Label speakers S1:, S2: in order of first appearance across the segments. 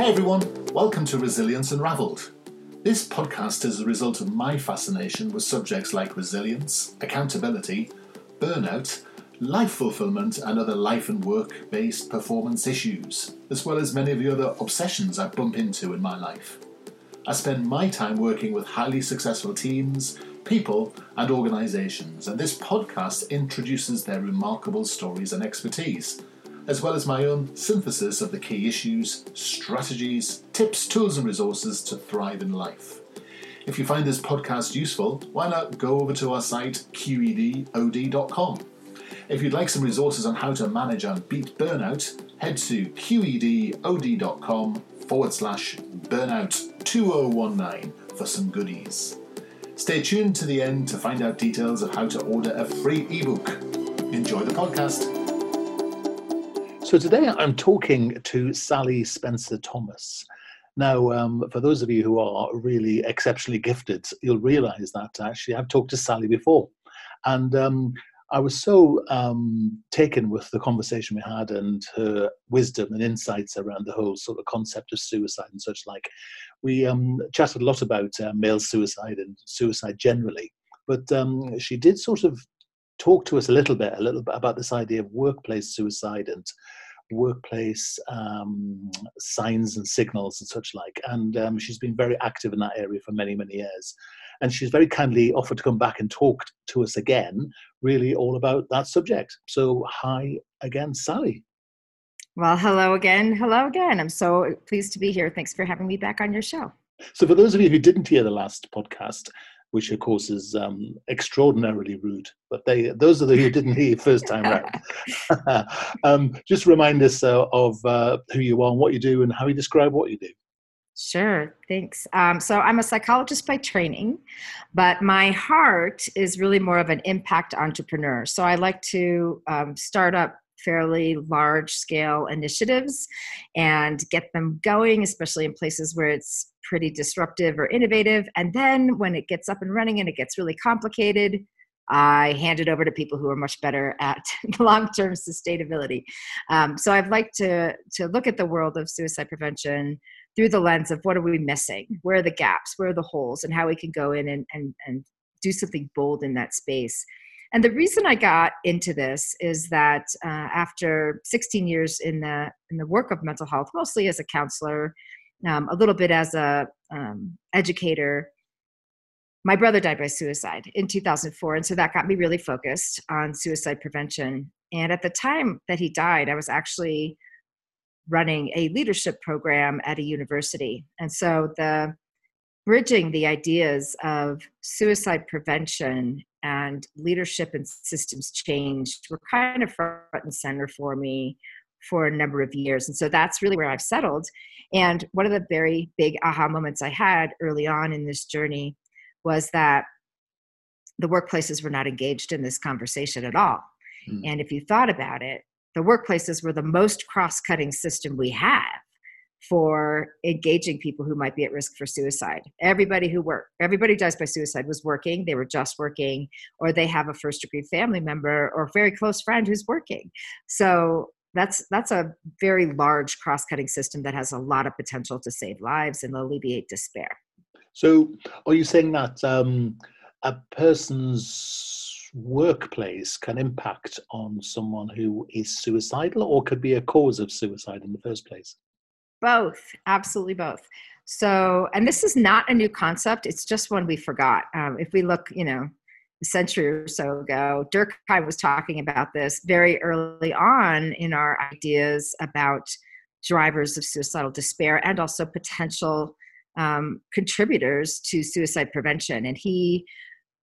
S1: Hey everyone, welcome to Resilience Unraveled. This podcast is a result of my fascination with subjects like resilience, accountability, burnout, life fulfillment, and other life and work based performance issues, as well as many of the other obsessions I bump into in my life. I spend my time working with highly successful teams, people, and organizations, and this podcast introduces their remarkable stories and expertise, as well as my own synthesis of the key issues, strategies, tips, tools, and resources to thrive in life. If you find this podcast useful, why not go over to our site qedod.com if you'd like some resources on how to manage and beat burnout, head to qedod.com forward slash burnout 2019 for some goodies. Stay tuned to the end to find out details of how to order a free ebook. Enjoy the podcast. So, today I'm talking to Sally Spencer Thomas. Now, um, for those of you who are really exceptionally gifted, you'll realize that actually I've talked to Sally before. And um, I was so um, taken with the conversation we had and her wisdom and insights around the whole sort of concept of suicide and such like. We um, chatted a lot about uh, male suicide and suicide generally, but um, she did sort of talk to us a little bit, a little bit about this idea of workplace suicide and workplace um, signs and signals and such like. And um, she's been very active in that area for many, many years and she's very kindly offered to come back and talk to us again, really all about that subject. So, hi again, Sally.
S2: Well, hello again. Hello again. I'm so pleased to be here. Thanks for having me back on your show.
S1: So, for those of you who didn't hear the last podcast, which of course is um, extraordinarily rude, but they those are the who didn't hear first time around. um, just remind us uh, of uh, who you are and what you do and how you describe what you do.
S2: Sure, thanks. Um, so I'm a psychologist by training, but my heart is really more of an impact entrepreneur. So I like to um, start up fairly large scale initiatives and get them going, especially in places where it's pretty disruptive or innovative. And then when it gets up and running and it gets really complicated, I hand it over to people who are much better at long-term sustainability. Um, so I've liked to to look at the world of suicide prevention through the lens of what are we missing where are the gaps where are the holes and how we can go in and, and, and do something bold in that space and the reason i got into this is that uh, after 16 years in the in the work of mental health mostly as a counselor um, a little bit as a um, educator my brother died by suicide in 2004 and so that got me really focused on suicide prevention and at the time that he died i was actually running a leadership program at a university. And so the bridging the ideas of suicide prevention and leadership and systems change were kind of front and center for me for a number of years. And so that's really where I've settled. And one of the very big aha moments I had early on in this journey was that the workplaces were not engaged in this conversation at all. Mm. And if you thought about it, the workplaces were the most cross-cutting system we have for engaging people who might be at risk for suicide. Everybody who work, everybody dies by suicide was working, they were just working, or they have a first degree family member or very close friend who's working. So that's that's a very large cross-cutting system that has a lot of potential to save lives and alleviate despair.
S1: So are you saying that um, a person's workplace can impact on someone who is suicidal or could be a cause of suicide in the first place?
S2: Both, absolutely both. So, and this is not a new concept, it's just one we forgot. Um, if we look, you know, a century or so ago, Durkheim was talking about this very early on in our ideas about drivers of suicidal despair and also potential um, contributors to suicide prevention. And he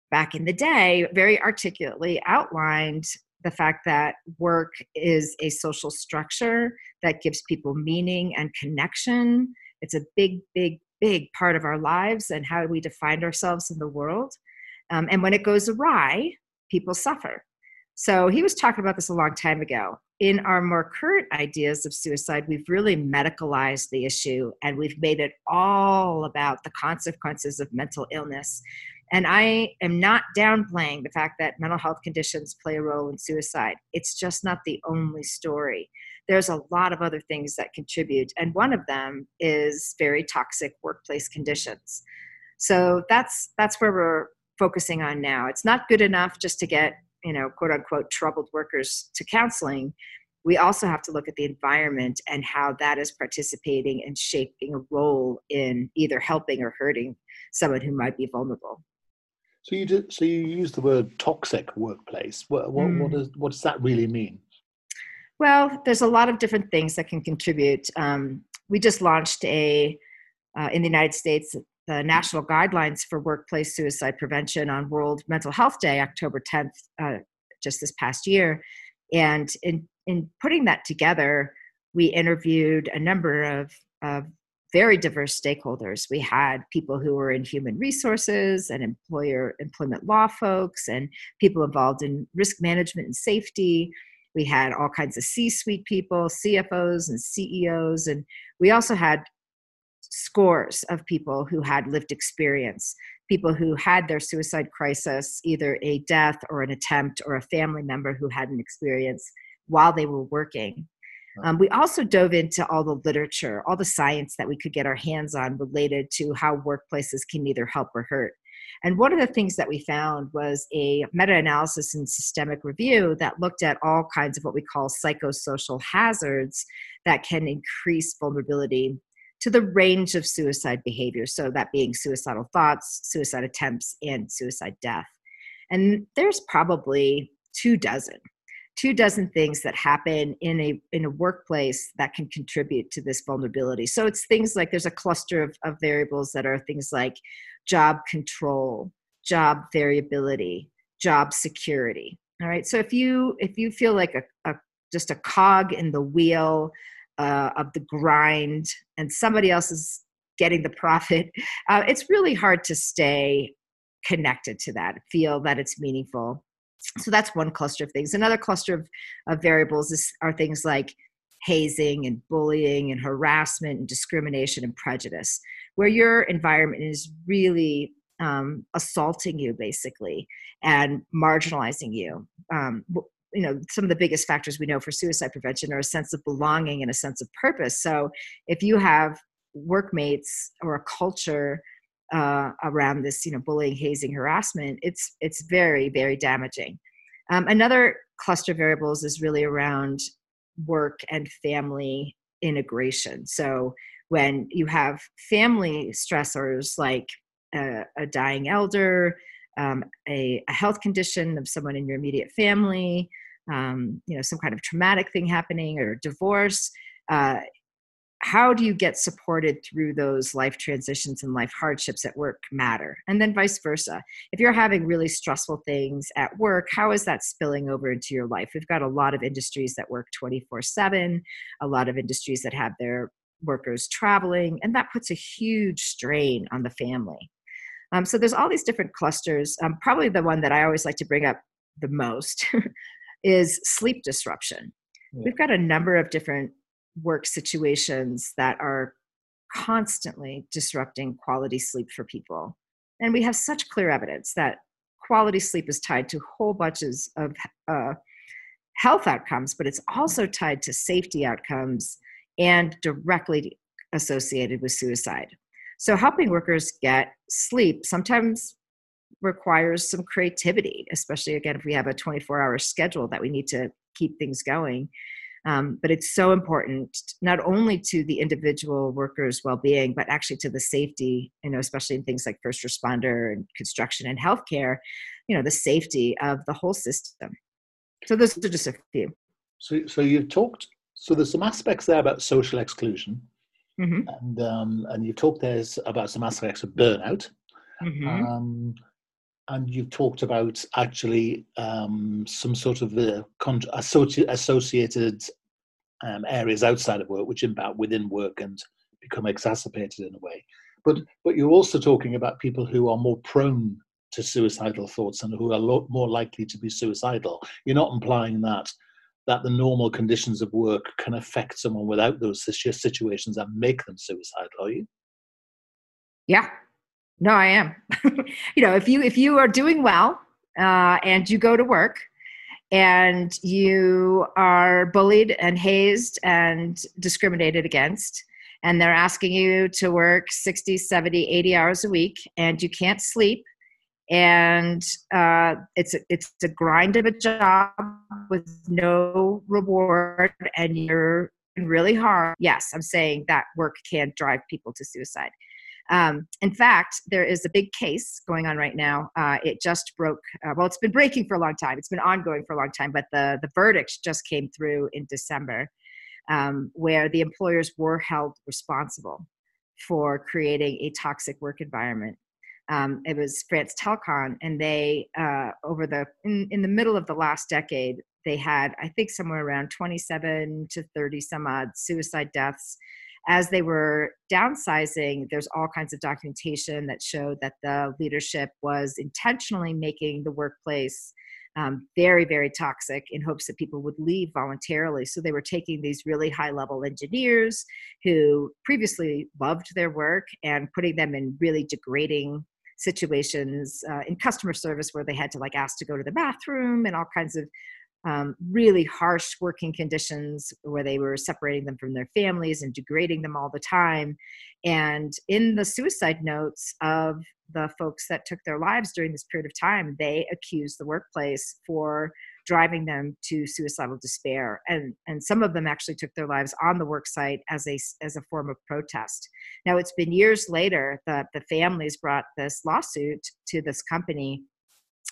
S2: back in the day very articulately outlined the fact that work is a social structure that gives people meaning and connection. It's a big, big, big part of our lives and how we define ourselves in the world. Um, and when it goes awry, people suffer. So he was talking about this a long time ago. In our more current ideas of suicide, we've really medicalized the issue and we've made it all about the consequences of mental illness And I am not downplaying the fact that mental health conditions play a role in suicide. It's just not the only story. There's a lot of other things that contribute, and one of them is very toxic workplace conditions. So that's that's where we're focusing on now. It's not good enough just to get, you know, quote unquote troubled workers to counseling. We also have to look at the environment and how that is participating and shaping a role in either helping or hurting someone who might be vulnerable.
S3: So you did, so you use the word toxic workplace. What what, mm. what, does what does that really mean?
S2: Well, there's a lot of different things that can contribute. Um, we just launched a uh, in the United States the national guidelines for workplace suicide prevention on World Mental Health Day, October 10th, uh, just this past year. And in in putting that together, we interviewed a number of, of very diverse stakeholders. We had people who were in human resources and employer employment law folks and people involved in risk management and safety. We had all kinds of C suite people, CFOs and CEOs. And we also had scores of people who had lived experience, people who had their suicide crisis, either a death or an attempt, or a family member who had an experience while they were working. Um, we also dove into all the literature, all the science that we could get our hands on related to how workplaces can either help or hurt. And one of the things that we found was a meta analysis and systemic review that looked at all kinds of what we call psychosocial hazards that can increase vulnerability to the range of suicide behavior. So, that being suicidal thoughts, suicide attempts, and suicide death. And there's probably two dozen two dozen things that happen in a in a workplace that can contribute to this vulnerability so it's things like there's a cluster of, of variables that are things like job control job variability job security. All right so if you if you feel like a, a just a cog in the wheel uh, of the grind and somebody else is getting the profit uh, it's really hard to stay connected to that feel that it's meaningful. So that's one cluster of things. Another cluster of, of variables is, are things like hazing and bullying and harassment and discrimination and prejudice where your environment is really um, assaulting you basically and marginalizing you. Um, you know some of the biggest factors we know for suicide prevention are a sense of belonging and a sense of purpose. So if you have workmates or a culture uh, around this you know bullying hazing harassment it's it's very very damaging. Um, another cluster of variables is really around work and family integration. So when you have family stressors like a, a dying elder um, a, a, health condition of someone in your immediate family um, you know some kind of traumatic thing happening or divorce uh, how do you get supported through those life transitions and life hardships at work matter? And then vice versa. If you're having really stressful things at work how is that spilling over into your life? We've got a lot of industries that work 24 7 a lot of industries that have their workers traveling and that puts a huge strain on the family um, so there's all these different clusters um, probably the one that i always like to bring up the most is sleep disruption yeah. we've got a number of different work situations that are constantly disrupting quality sleep for people. And we have such clear evidence that quality sleep is tied to whole bunches of uh, health outcomes, but it's also tied to safety outcomes and directly associated with suicide. So, helping workers get sleep sometimes requires some creativity, especially again if we have a 24 hour schedule that we need to keep things going. Um, but it's so important not only to the individual workers' well-being, but actually to the safety. You know, especially in things like first responder and construction and healthcare. You know, the safety of the whole system. So those are just a few.
S3: So, so you've talked. So there's some aspects there about social exclusion, mm-hmm. and um, and you've talked there about some aspects of burnout. Mm-hmm. Um, and you've talked about actually um, some sort of the con- associated um, areas outside of work which impact within work and become exacerbated in a way. But but you're also talking about people who are more prone to suicidal thoughts and who are lo- more likely to be suicidal. You're not implying that that the normal conditions of work can affect someone without those situations and make them suicidal, are you?
S2: Yeah, No, I am. you know, if you if you are doing well uh, and you go to work and you are bullied and hazed and discriminated against and they're asking you to work 60 70 80 hours a week and you can't sleep and uh, it's a, it's a grind of a job with no reward and you're really hard yes i'm saying that work can drive people to suicide um, in fact, there is a big case going on right now. Uh, it just broke, uh, well, it's been breaking for a long time. It's been ongoing for a long time, but the, the verdict just came through in December um, where the employers were held responsible for creating a toxic work environment. Um, it was France Telecom, and they, uh, over the, in, in the middle of the last decade, they had, I think, somewhere around 27 to 30 some odd suicide deaths as they were downsizing, there's all kinds of documentation that showed that the leadership was intentionally making the workplace um, very, very toxic in hopes that people would leave voluntarily. So they were taking these really high level engineers who previously loved their work and putting them in really degrading situations uh, in customer service where they had to like ask to go to the bathroom and all kinds of um, really harsh working conditions where they were separating them from their families and degrading them all the time. And in the suicide notes of the folks that took their lives during this period of time, they accused the workplace for driving them to suicidal despair and and some of them actually took their lives on the work site as a as a form of protest now it's been years later that the families brought this lawsuit to this company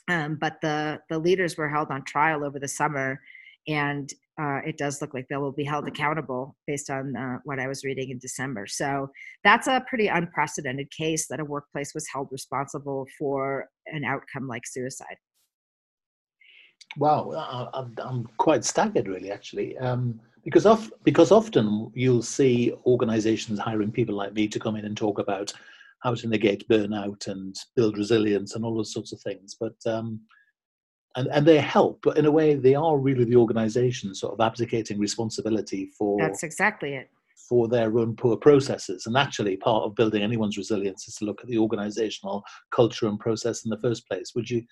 S2: um, but the the leaders were held on trial over the summer, and uh, it does look like they will be held accountable based on uh, what I was reading in December. So that's a pretty unprecedented case that a workplace was held responsible for an outcome like suicide.
S1: Wow, I'm, I'm quite staggered, really, actually, um, because of, because often you'll see organisations hiring people like me to come in and talk about how to negate burnout and build resilience and all those sorts of things. But um, and and they help, but in a way, they are really the organisation sort of abdicating responsibility for.
S2: That's exactly it.
S1: For their own poor processes, and actually, part of building anyone's resilience is to look at the organisational culture and process in the first place. Would you?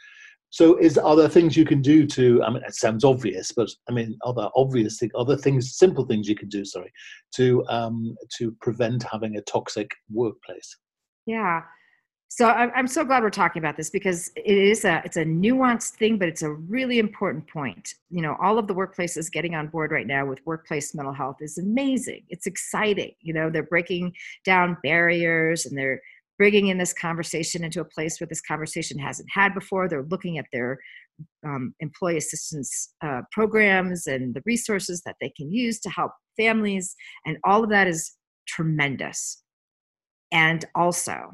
S1: So, is are there things you can do to? I mean, it sounds obvious, but I mean, are there obvious things, other things, simple things you can do? Sorry, to um, to prevent having a toxic workplace.
S2: Yeah. So I'm so glad we're talking about this because it is a it's a nuanced thing, but it's a really important point. You know, all of the workplaces getting on board right now with workplace mental health is amazing. It's exciting. You know, they're breaking down barriers and they're bringing in this conversation into a place where this conversation hasn't had before. They're looking at their um, employee assistance uh, programs and the resources that they can use to help families, and all of that is tremendous and also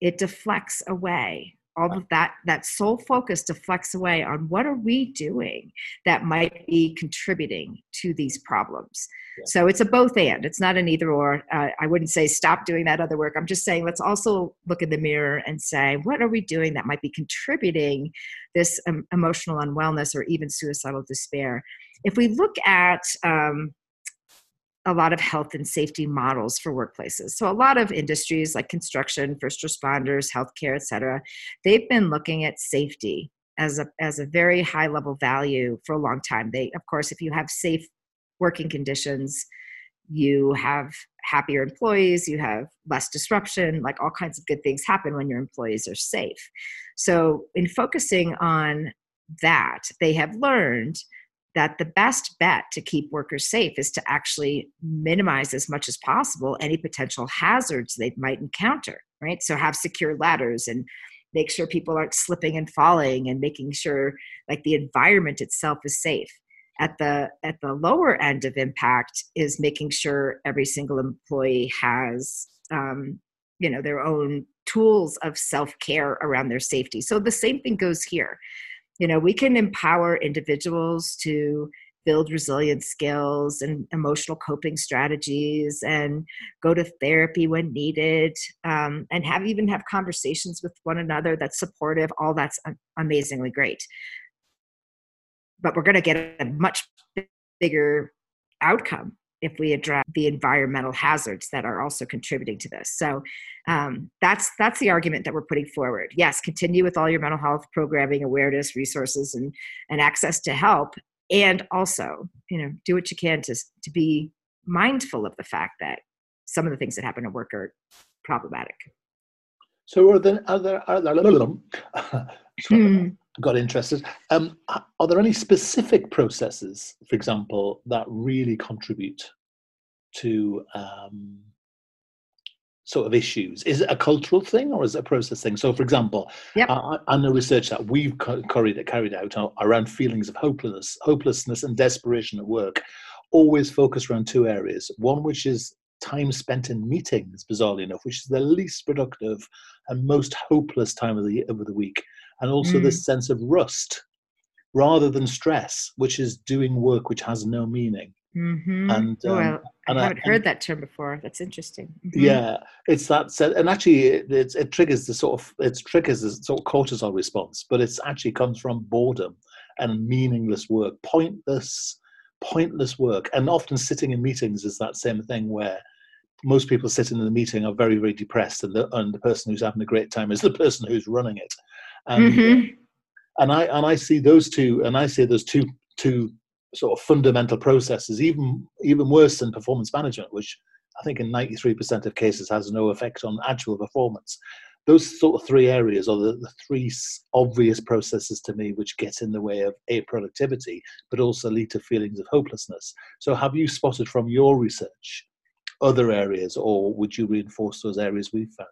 S2: it deflects away all of that that sole focus deflects away on what are we doing that might be contributing to these problems. Yeah. so it's a both and it's not an either or. Uh, i wouldn't say stop doing that other work. I'm just saying let's also look in the mirror and say what are we doing that might be contributing this um, emotional unwellness or even suicidal despair? If we look at um, a lot of health and safety models for workplaces. So a lot of industries like construction, first responders, healthcare, et cetera, they've been looking at safety as a, as a very high level value for a long time. They, of course, if you have safe working conditions, you have happier employees, you have less disruption, like all kinds of good things happen when your employees are safe. So in focusing on that, they have learned that the best bet to keep workers safe is to actually minimize as much as possible any potential hazards they might encounter, right? So have secure ladders and make sure people aren't slipping and falling and making sure like the environment itself is safe. At the at the lower end of impact is making sure every single employee has um, you know their own tools of self-care around their safety. So the same thing goes here you know we can empower individuals to build resilience skills and emotional coping strategies and go to therapy when needed um, and have even have conversations with one another that's supportive all that's amazingly great. But we're going to get a much bigger outcome if we address the environmental hazards that are also contributing to this. So um, that's that's the argument that we're putting forward. Yes, continue with all your mental health programming, awareness, resources, and and access to help, and also you know do what you can to to be mindful of the fact that some of the things that happen at work are problematic.
S1: So are there other are there, hmm. Got interested. Um, are there any specific processes, for example, that really contribute to um, sort of issues? Is it a cultural thing or is it a process thing? So, for example, yep. I, I know research that we've carried, carried out around feelings of hopelessness, hopelessness and desperation at work, always focus around two areas. One, which is time spent in meetings, bizarrely enough, which is the least productive and most hopeless time of the of the week, and also mm. this sense of rust rather than stress, which is doing work which has no meaning.
S2: Mm-hmm. And, oh, um, and I haven't I, heard and, that term before. That's interesting.
S1: Mm-hmm. Yeah, it's that set, and actually, it, it, it, triggers the sort of it triggers the sort of cortisol response, but it's actually comes from boredom and meaningless work, pointless, pointless work, and often sitting in meetings is that same thing where most people sitting in the meeting are very, very depressed, and the and the person who's having a great time is the person who's running it, and mm-hmm. and I and I see those two, and I see those two two sort of fundamental processes, even even worse than performance management, which I think in 93% of cases has no effect on actual performance. Those sort of three areas are the, the three obvious processes to me which get in the way of a productivity, but also lead to feelings of hopelessness. So, have you spotted from your research other areas, or would you reinforce those areas we've found?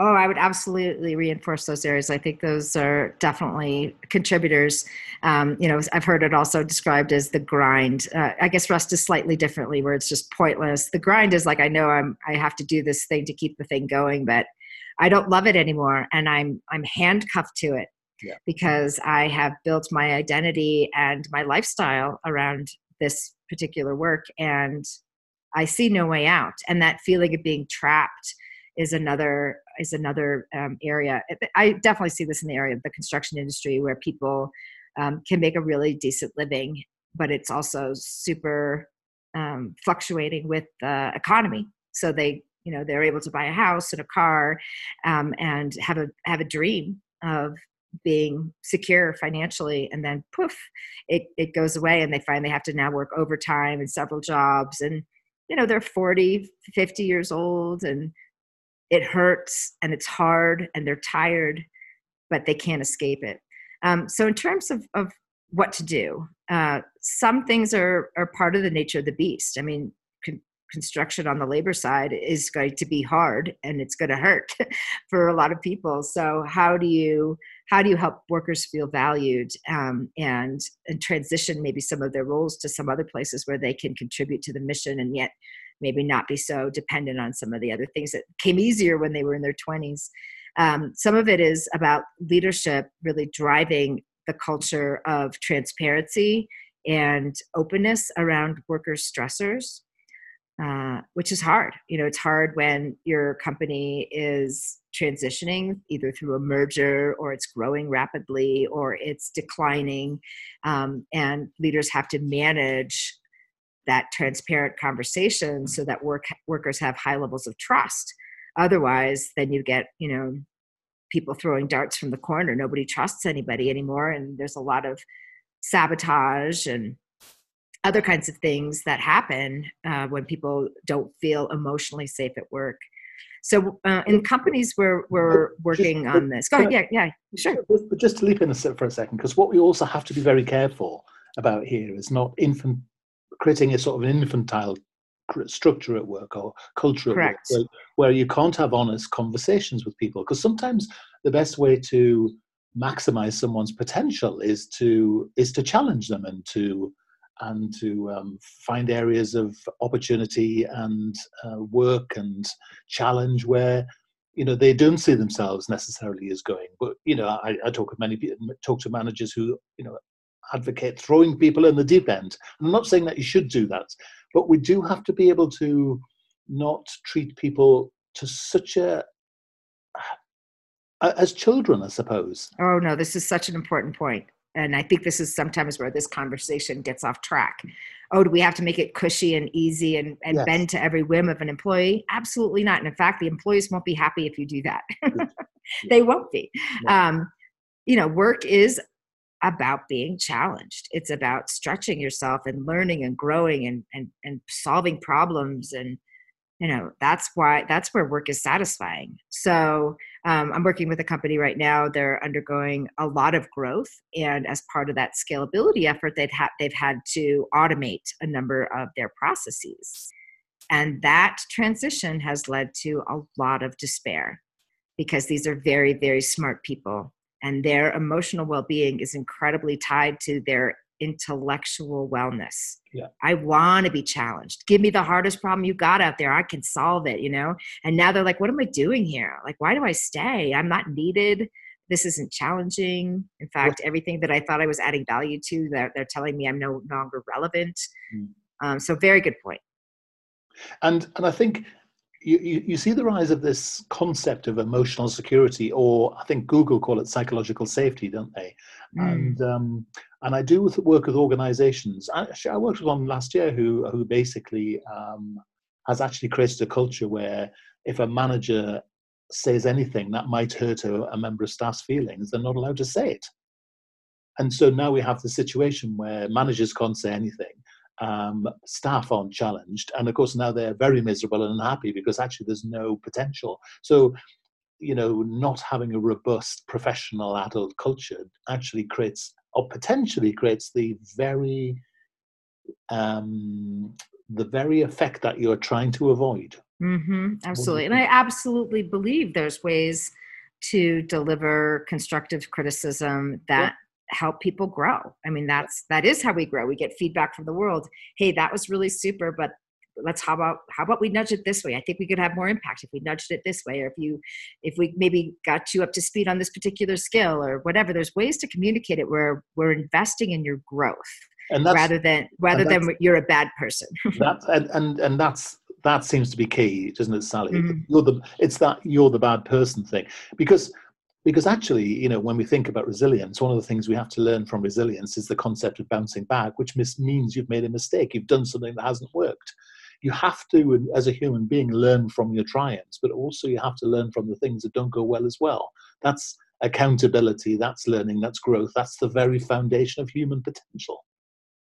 S2: Oh, I would absolutely reinforce those areas. I think those are definitely contributors. Um, you know, I've heard it also described as the grind. Uh, I guess rust is slightly differently, where it's just pointless. The grind is like I know I'm I have to do this thing to keep the thing going, but I don't love it anymore, and I'm I'm handcuffed to it yeah. because I have built my identity and my lifestyle around this particular work, and I see no way out. And that feeling of being trapped is another is another um, area. I definitely see this in the area of the construction industry where people um, can make a really decent living, but it's also super um, fluctuating with the economy. So they, you know, they're able to buy a house and a car, um, and have a have a dream of being secure financially and then poof it, it goes away and they find they have to now work overtime and several jobs and you know they're 40 50 years old and it hurts and it's hard and they're tired, but they can't escape it. Um, so, in terms of, of what to do, uh, some things are, are part of the nature of the beast. I mean, con- construction on the labor side is going to be hard and it's going to hurt for a lot of people. So, how do you how do you help workers feel valued um, and, and transition maybe some of their roles to some other places where they can contribute to the mission and yet maybe not be so dependent on some of the other things that came easier when they were in their 20s. Um, some of it is about leadership really driving the culture of transparency and openness around workers' stressors, uh, which is hard. You know, it's hard when your company is transitioning either through a merger or it's growing rapidly or it's declining, um, and leaders have to manage that transparent conversation so that work workers have high levels of trust. Otherwise then you get you know people throwing darts from the corner. Nobody trusts anybody anymore and there's a lot of sabotage and other kinds of things that happen uh, when people don't feel emotionally safe at work. So uh, in companies where we're working just, on this. Go ahead. yeah yeah sure.
S1: but just to leap in for a second because what we also have to be very careful about here is not infant creating a sort of an infantile structure at work or culture at work where, where, you can't have honest conversations with people because sometimes the best way to maximize someone's potential is to is to challenge them and to and to um, find areas of opportunity and uh, work and challenge where you know they don't see themselves necessarily as going. But you know i, I talk to many people talk to managers who you know advocate throwing people in the deep end. I'm not saying that you should do that, but we do have to be able to not treat people to such a as children, I suppose.
S2: Oh no, this is such an important point, and I think this is sometimes where this conversation gets off track. oh, do we have to make it cushy and easy and, and yes. bend to every whim of an employee? Absolutely not. And in fact, the employees won't be happy if you do that. they won't be. Um, you know, work is about being challenged. It's about stretching yourself and learning and growing and and and solving problems and you know that's why that's where work is satisfying. So um, i'm working with a company right now. They're undergoing a lot of growth and as part of that scalability effort they've had they've had to automate a number of their processes. And that transition has led to a lot of despair because these are very very smart people and their emotional well-being is incredibly tied to their intellectual wellness.
S1: Yeah.
S2: I want to be challenged. Give me the hardest problem you got out there. I can solve it, you know? And now they're like, what am I doing here? Like, why do I stay? I'm not needed. This isn't challenging. In fact, everything that I thought I was adding value to, they're, they're telling me I'm no longer relevant. Mm. Um, so, very good point.
S1: And and I think you, you, you, see the rise of this concept of emotional security, or I think Google call it psychological safety, don't they? Mm. And um, and I do work with organisations. Actually, I worked with one last year who who basically um, has actually created a culture where if a manager says anything that might hurt a, a member of staff's feelings, they're not allowed to say it. And so now we have the situation where managers can't say anything um, staff aren't challenged. And of course, now they're very miserable and unhappy because actually there's no potential. So, you know, not having a robust professional adult culture actually creates or potentially creates the very um, the very effect that you're trying to avoid.
S2: Mm-hmm, absolutely. And I absolutely believe there's ways to deliver constructive criticism that help people grow. I mean that's that is how we grow. We get feedback from the world hey that was really super but let's how about how about we nudge it this way? I think we could have more impact if we nudged it this way or if you if we maybe got you up to speed on this particular skill or whatever. There's ways to communicate it where we're investing in your growth and rather than rather than you're a bad person.
S1: That and, and and that's that seems to be key doesn't it sally? Mm-hmm. you're the it's that you're the bad person thing. Because because actually you know when we think about resilience one of the things we have to learn from resilience is the concept of bouncing back which means you've made a mistake you've done something that hasn't worked. You have to as a human being learn from your triumphs but also you have to learn from the things that don't go well as well. That's accountability that's learning that's growth that's the very foundation of human potential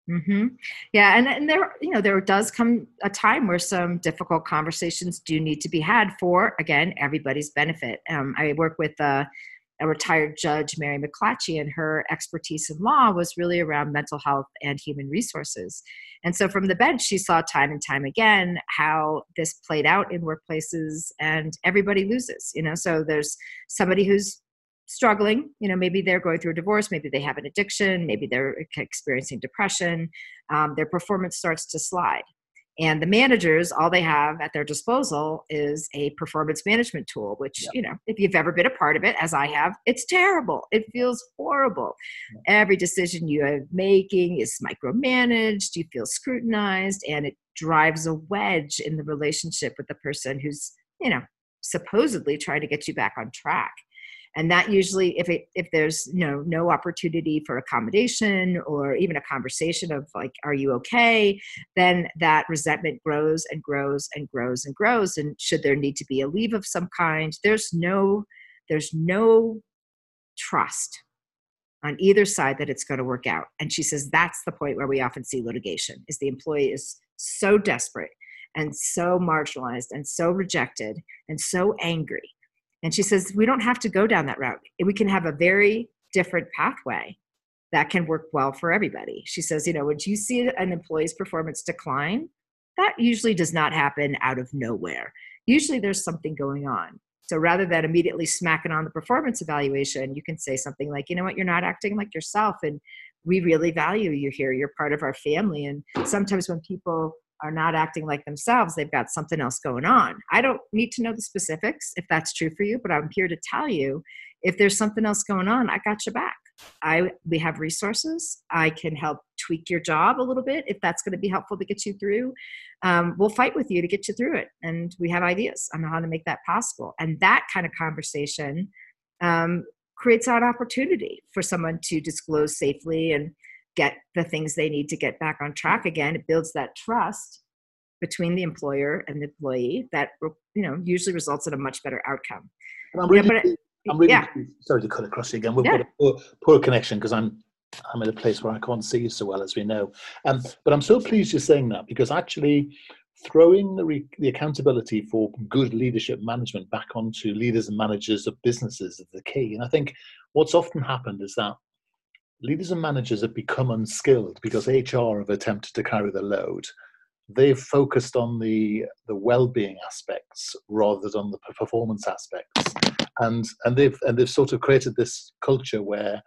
S2: Mm-hmm. Yeah, and, and there, you know, there does come a time where some difficult conversations do need to be had for, again, everybody's benefit. Um, I work with a, a retired judge, Mary McClatchey, and her expertise in law was really around mental health and human resources. And so, from the bench, she saw time and time again how this played out in workplaces, and everybody loses. You know, so there's somebody who's struggling you know maybe they're going through a divorce maybe they have an addiction maybe they're experiencing depression um, their performance starts to slide and the managers all they have at their disposal is a performance management tool which yep. you know if you've ever been a part of it as i have it's terrible it feels horrible yep. every decision you are making is micromanaged you feel scrutinized and it drives a wedge in the relationship with the person who's you know supposedly trying to get you back on track and that usually if it if there's you know no opportunity for accommodation or even a conversation of like are you okay? then that resentment grows and grows and grows and grows. And should there need to be a leave of some kind there's no there's no trust on either side that it's going to work out. And she says that's the point where we often see litigation is the employee is so desperate and so marginalized and so rejected and so angry and she says, we don't have to go down that route. We can have a very different pathway that can work well for everybody. She says, you know, when you see an employee's performance decline, that usually does not happen out of nowhere. Usually there's something going on. So rather than immediately smacking on the performance evaluation, you can say something like, you know what, you're not acting like yourself. And we really value you here. You're part of our family. And sometimes when people are not acting like themselves, they've got something else going on. I don't need to know the specifics if that's true for you, but I'm here to tell you if there's something else going on, I got your back. I we have resources. I can help tweak your job a little bit if that's going to be helpful to get you through. Um, we'll fight with you to get you through it, and we have ideas on how to make that possible. And that kind of conversation um, creates an opportunity for someone to disclose safely and get the things they need to get back on track again. It builds that trust between the employer and the employee that you know usually results in a much better outcome.
S1: I'm really, yeah, it, I'm really yeah. sorry to cut across you again. We've yeah. got a poor, poor connection because I'm I'm in a place where I can't see you so well as we know. Um, but I'm so pleased you're saying that because actually throwing the, re- the accountability for good leadership management back onto leaders and managers of businesses is the key. And I think what's often happened is that leaders and managers have become unskilled because HR have attempted to carry the load. They've focused on the the well-being aspects rather than the performance aspects, and and they've and they've sort of created this culture where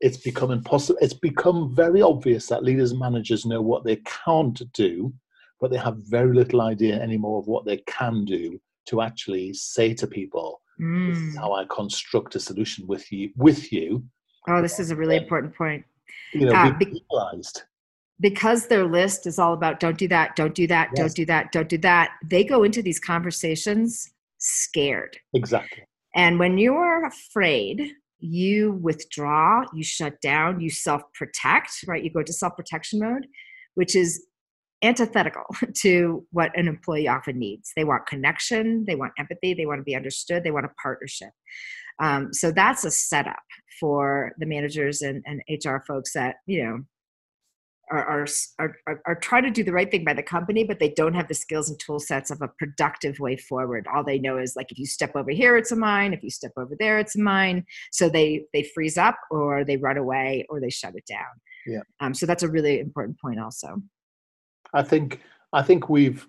S1: it's become impossible. It's become very obvious that leaders and managers know what they can't do, but they have very little idea anymore of what they can do to actually say to people, mm. "This is mm. how I construct a solution with you." With you.
S2: Oh, this is a really important point.
S1: You know, uh, be realized
S2: because their list is all about don't do that, don't do that, yes. don't do that, don't do that. They go into these conversations scared.
S1: Exactly.
S2: And when you are afraid, you withdraw, you shut down, you self protect, right? You go to self protection mode, which is antithetical to what an employee often needs. They want connection, they want empathy, they want to be understood, they want a partnership. Um, so that's a setup for the managers and, and HR folks that, you know, are, are, are, are trying to do the right thing by the company, but they don't have the skills and tool sets of a productive way forward. All they know is like, if you step over here, it's a mine. If you step over there, it's a mine. So they, they freeze up or they run away or they shut it down.
S1: Yeah.
S2: Um, so that's a really important point also.
S1: I think, I think we've,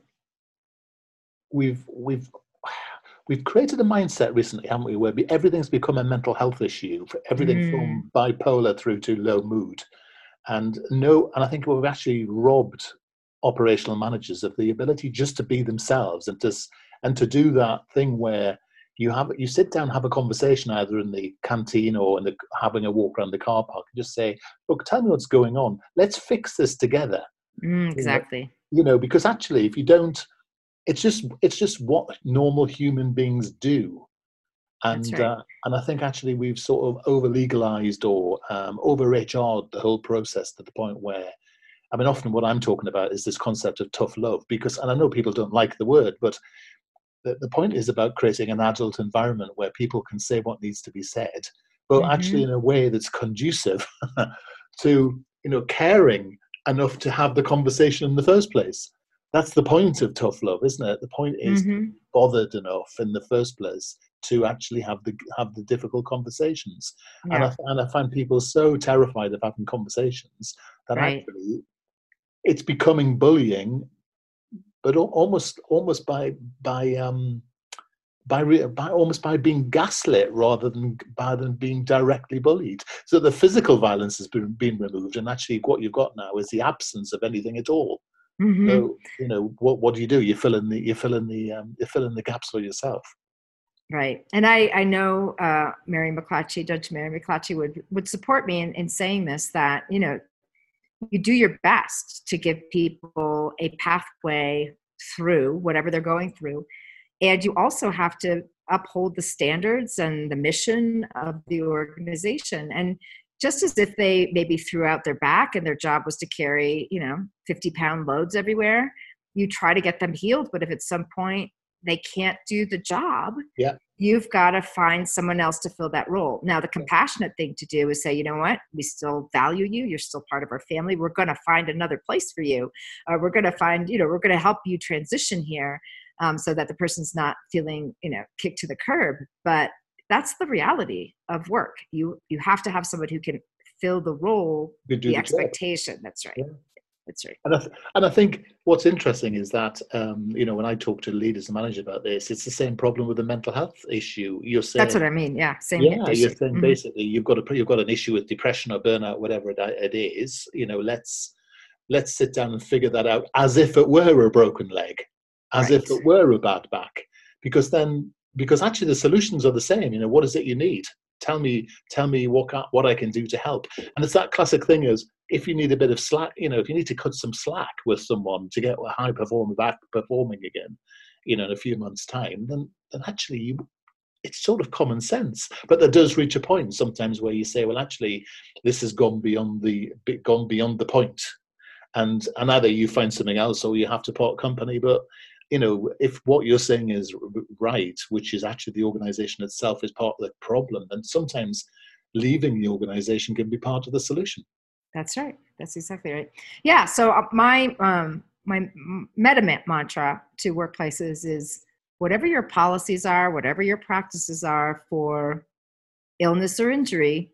S1: we've, we've, we've created a mindset recently, haven't we, where everything's become a mental health issue, for everything mm. from bipolar through to low mood. And no and i think we've actually robbed operational managers of the ability just to be themselves and to and to do that thing where you have you sit down have a conversation either in the canteen or in the having a walk around the car park and just say look tell me what's going on. Let's fix this together.
S2: Mm, exactly
S1: you know, you know because actually if you don't it's just it's just what normal human beings do and right. uh, and I think actually we've sort of over legalized or um, over HR'd the whole process to the point where, I mean, often what I'm talking about is this concept of tough love because, and I know people don't like the word, but the, the point is about creating an adult environment where people can say what needs to be said, but mm-hmm. actually in a way that's conducive to you know caring enough to have the conversation in the first place. That's the point of tough love, isn't it? The point is mm-hmm. bothered enough in the first place to actually have the have the difficult conversations. Yeah. And I and I find people so terrified of having conversations that right. actually it's becoming bullying, but almost almost by by um by, by almost by being gaslit rather than by than being directly bullied. So the physical violence has been been removed, and actually what you've got now is the absence of anything at all. Mm-hmm. So you know what what do you do? You fill in the you fill in the um, you fill in the gaps for yourself.
S2: Right. And I, I know uh, Mary McClatchey, Judge Mary McClatchey would, would support me in, in saying this, that, you know, you do your best to give people a pathway through whatever they're going through. And you also have to uphold the standards and the mission of the organization. And just as if they maybe threw out their back and their job was to carry, you know, 50 pound loads everywhere, you try to get them healed. But if at some point they can't do the job
S1: yeah.
S2: you've got to find someone else to fill that role. Now the compassionate thing to do is say you know what? We still value you. You're still part of our family. We're going to find another place for you. Uh, we're going to find you know we're going to help you transition here um, so that the person's not feeling you know kicked to the curb. But that's the reality of work you you have to have someone who can fill the role the, the expectation job. that's right yeah that's right.
S1: And I, th- and I think what's interesting is that um, you know when I talk to leaders and managers about this, it's the same problem with the mental health issue. You're saying
S2: that's what I mean. Yeah, same.
S1: Yeah, issue. you're saying mm-hmm. basically you've got a you've got an issue with depression or burnout, whatever it, it is. You know, let's let's sit down and figure that out as if it were a broken leg, as right. if it were a bad back, because then because actually the solutions are the same. You know, what is it you need? Tell me, tell me what what I can do to help. And it's that classic thing is if you need a bit of slack, you know, if you need to cut some slack with someone to get a high performer back performing again, you know, in a few months' time, then then actually you it's sort of common sense, but there does reach a point sometimes where you say, well, actually, this has gone beyond the gone beyond the point, and and either you find something else or you have to part company. But you know, if what you're saying is right, which is actually the organization itself is part of the problem, then sometimes leaving the organization can be part of the solution.
S2: That's right. That's exactly right. Yeah. So uh, my um, my meta mantra to workplaces is whatever your policies are, whatever your practices are for illness or injury,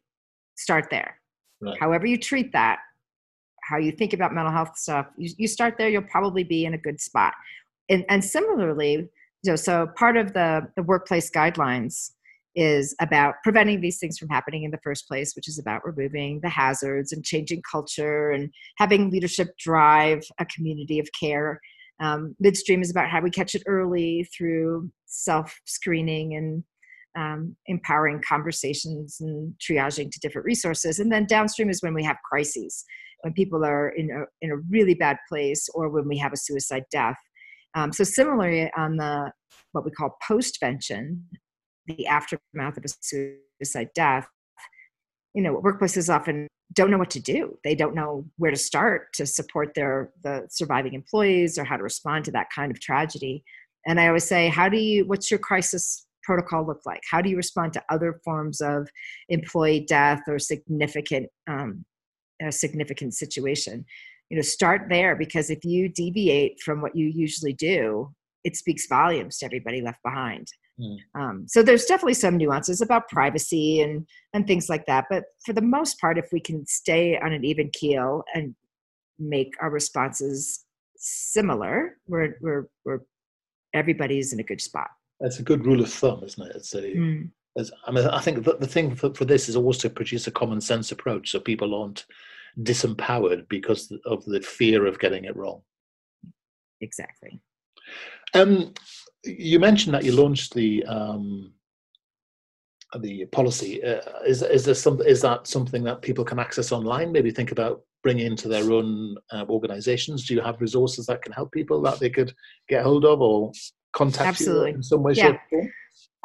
S2: start there. Right. However you treat that, how you think about mental health stuff, you, you start there, you'll probably be in a good spot. And, and similarly, you know, so part of the, the workplace guidelines is about preventing these things from happening in the first place, which is about removing the hazards and changing culture and having leadership drive a community of care. Um, midstream is about how we catch it early through self screening and um, empowering conversations and triaging to different resources. And then downstream is when we have crises, when people are in a, in a really bad place or when we have a suicide death. Um, so similarly on the what we call postvention, the aftermath of a suicide death, you know, workplaces often don't know what to do. They don't know where to start to support their the surviving employees or how to respond to that kind of tragedy. And I always say, how do you? What's your crisis protocol look like? How do you respond to other forms of employee death or significant um, a significant situation? You know, start there because if you deviate from what you usually do, it speaks volumes to everybody left behind. Mm. Um, so there's definitely some nuances about privacy and and things like that. But for the most part, if we can stay on an even keel and make our responses similar, we're we're we're everybody's in a good spot.
S1: That's a good rule of thumb, isn't it? It's a, mm. I mean, I think the, the thing for, for this is always to produce a common sense approach, so people aren't disempowered because of the fear of getting it wrong.
S2: Exactly.
S1: Um, you mentioned that you launched the um, the policy. Uh, is is there some is that something that people can access online? Maybe think about bringing into their own uh, organizations. Do you have resources that can help people that they could get hold of or contact
S2: Absolutely.
S1: you in some way,
S2: yeah.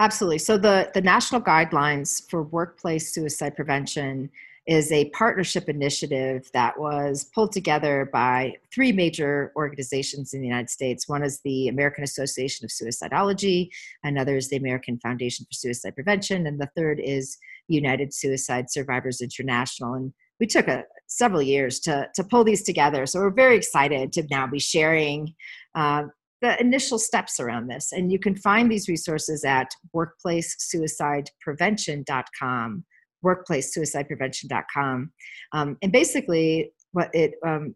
S2: Absolutely. So the the national guidelines for workplace suicide prevention is a partnership initiative that was pulled together by three major organizations in the United States. One is the American Association of Suicidology, another is the American Foundation for Suicide Prevention, and the third is United Suicide Survivors International. And we took a, several years to, to pull these together. So we're very excited to now be sharing uh, the initial steps around this. And you can find these resources at workplacesuicideprevention.com workplacesuicideprevention.com. Um, and basically, what it um,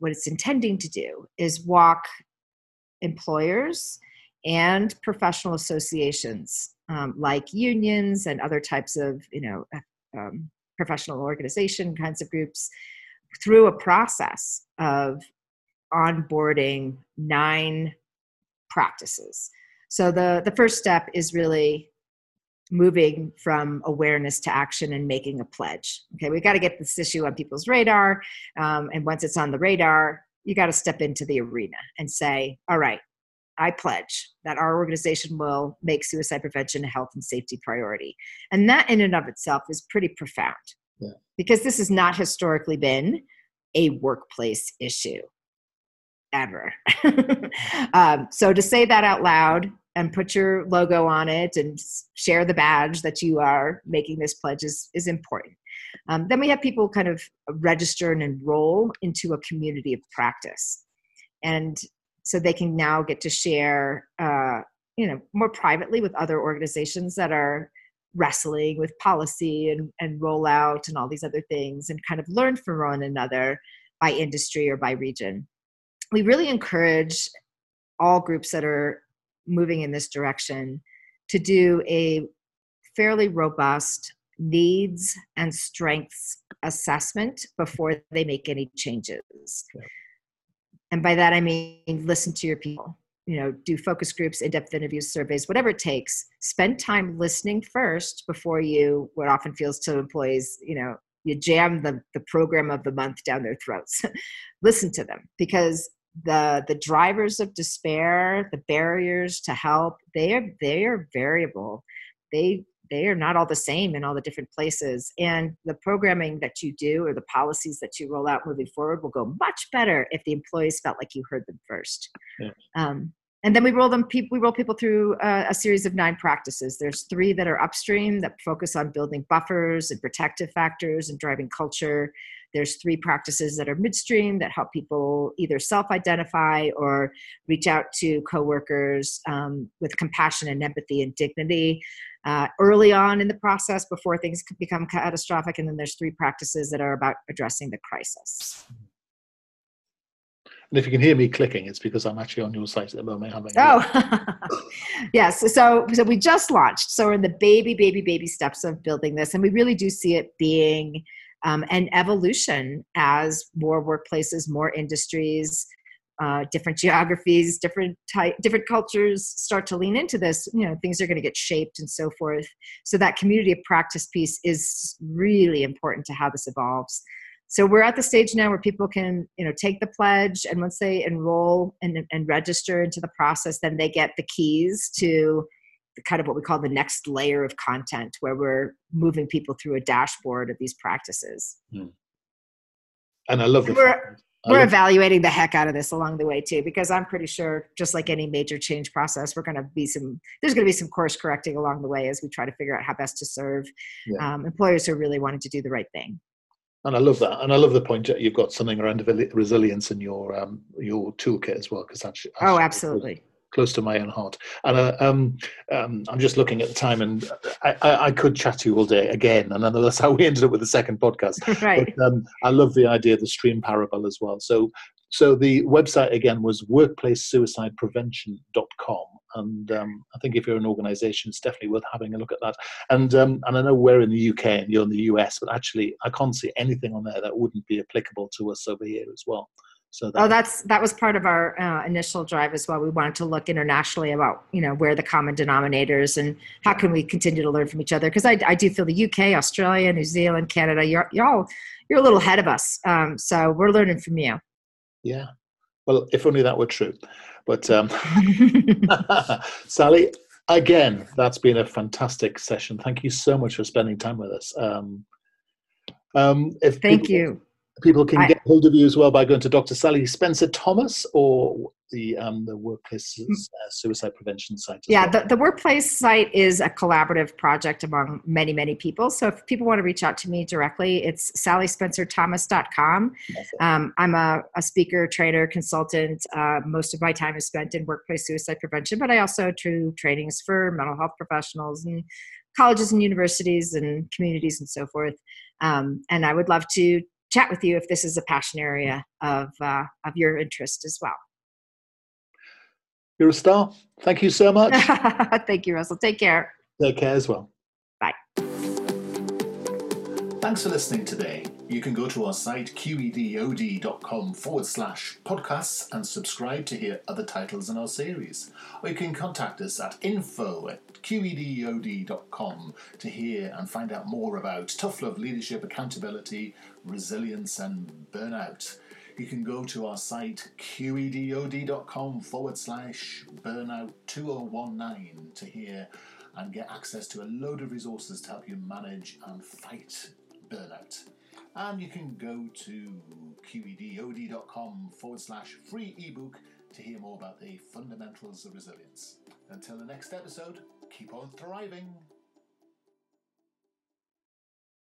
S2: what it's intending to do is walk employers and professional associations um, like unions and other types of you know um, professional organization kinds of groups through a process of onboarding nine practices so the the first step is really moving from awareness to action and making a pledge. Okay, we got to get this issue on people's radar. Um, and once it's on the radar, you got to step into the arena and say, all right, I pledge that our organization will make suicide prevention a health and safety priority. And that, in and of itself, is pretty profound yeah. because this has not historically been a workplace issue ever. um, so to say that out loud and put your logo on it and share the badge that you are making this pledge is, is important. Um, then we have people kind of register and enroll into a community of practice. And so they can now get to share, uh, you know, more privately with other organizations that are wrestling with policy and, and rollout and all these other things and kind of learn from one another by industry or by region. We really encourage all groups that are moving in this direction to do a fairly robust needs and strengths assessment before they make any changes. And by that I mean listen to your people. You know, do focus groups, in-depth interviews, surveys, whatever it takes. Spend time listening first before you what often feels to employees, you know, you jam the, the program of the month down their throats. listen to them because the the drivers of despair the barriers to help they are they are variable. They they are not all the same in all the different places. And the programming that you do or the policies that you roll out moving forward will go much better if the employees felt like you heard them first. Yeah. um, and then we roll them we roll people through a, a, series of nine practices. There's three that are upstream that focus on building buffers and protective factors and driving culture there's three practices that are midstream that help people either self-identify or reach out to coworkers um, with compassion and empathy and dignity uh, early on in the process before things become catastrophic and then there's three practices that are about addressing the crisis
S1: and if you can hear me clicking, it's because I'm actually on your site at the moment. Having
S2: oh, yes. So, so we just launched. So we're in the baby, baby, baby steps of building this, and we really do see it being um, an evolution as more workplaces, more industries, uh, different geographies, different type, different cultures start to lean into this. You know, things are going to get shaped and so forth. So that community of practice piece is really important to how this evolves so we're at the stage now where people can you know take the pledge and once they enroll and, and register into the process then they get the keys to kind of what we call the next layer of content where we're moving people through a dashboard of these practices
S1: hmm. and i love the
S2: we're, we're evaluating the heck out of this along the way too because i'm pretty sure just like any major change process we're going to be some there's going to be some course correcting along the way as we try to figure out how best to serve yeah. um, employers who really wanted to do the right thing
S1: and I love that, and I love the point that you've got something around resilience in your um, your toolkit as well, because that's
S2: oh, absolutely
S1: close to my own heart. And uh, um, um, I'm just looking at the time, and I, I, I, could chat to you all day again, and that's how we ended up with the second podcast.
S2: right.
S1: But, um, I love the idea of the stream parable as well. So, so the website again was workplacesuicideprevention.com, and um, I think if you're an organisation, it's definitely worth having a look at that. And um, and I know we're in the UK and you're in the US, but actually I can't see anything on there that wouldn't be applicable to us over here as well.
S2: So that, oh, that's that was part of our uh, initial drive as well. We wanted to look internationally about you know where the common denominators and how can we continue to learn from each other. Because I, I do feel the UK, Australia, New Zealand, Canada, you're you're all you're a little ahead of us. Um, so we're learning from you.
S1: Yeah. Well, if only that were true. But um, Sally, again, that's been a fantastic session. Thank you so much for spending time with us. Um, um,
S2: if Thank people, you
S1: people can I, get hold of you as well by going to Dr. Sally Spencer Thomas or the um, the workplace mm. uh, suicide prevention site.
S2: Yeah, well. the, the workplace site is a collaborative project among many many people. So if people want to reach out to me directly, it's sallyspencerthomas.com. Um, I'm a, a speaker, trainer, consultant. Uh, most of my time is spent in workplace suicide prevention, but I also do trainings for mental health professionals and colleges and universities and communities and so forth. Um, and I would love to chat with you if this is a passion area of uh, of your interest as well.
S1: You're a star. Thank you so much.
S2: Thank you, Russell. Take care.
S1: Take care as well.
S2: Bye.
S3: Thanks for listening today. You can go to our site qedod.com forward slash podcasts and subscribe to hear other titles in our series. Or you can contact us at info at qedod.com to hear and find out more about tough love, leadership, accountability, resilience, and burnout. You can go to our site qedod.com forward slash burnout 2019 to hear and get access to a load of resources to help you manage and fight burnout. And you can go to qedod.com forward slash free ebook to hear more about the fundamentals of resilience. Until the next episode, keep on thriving.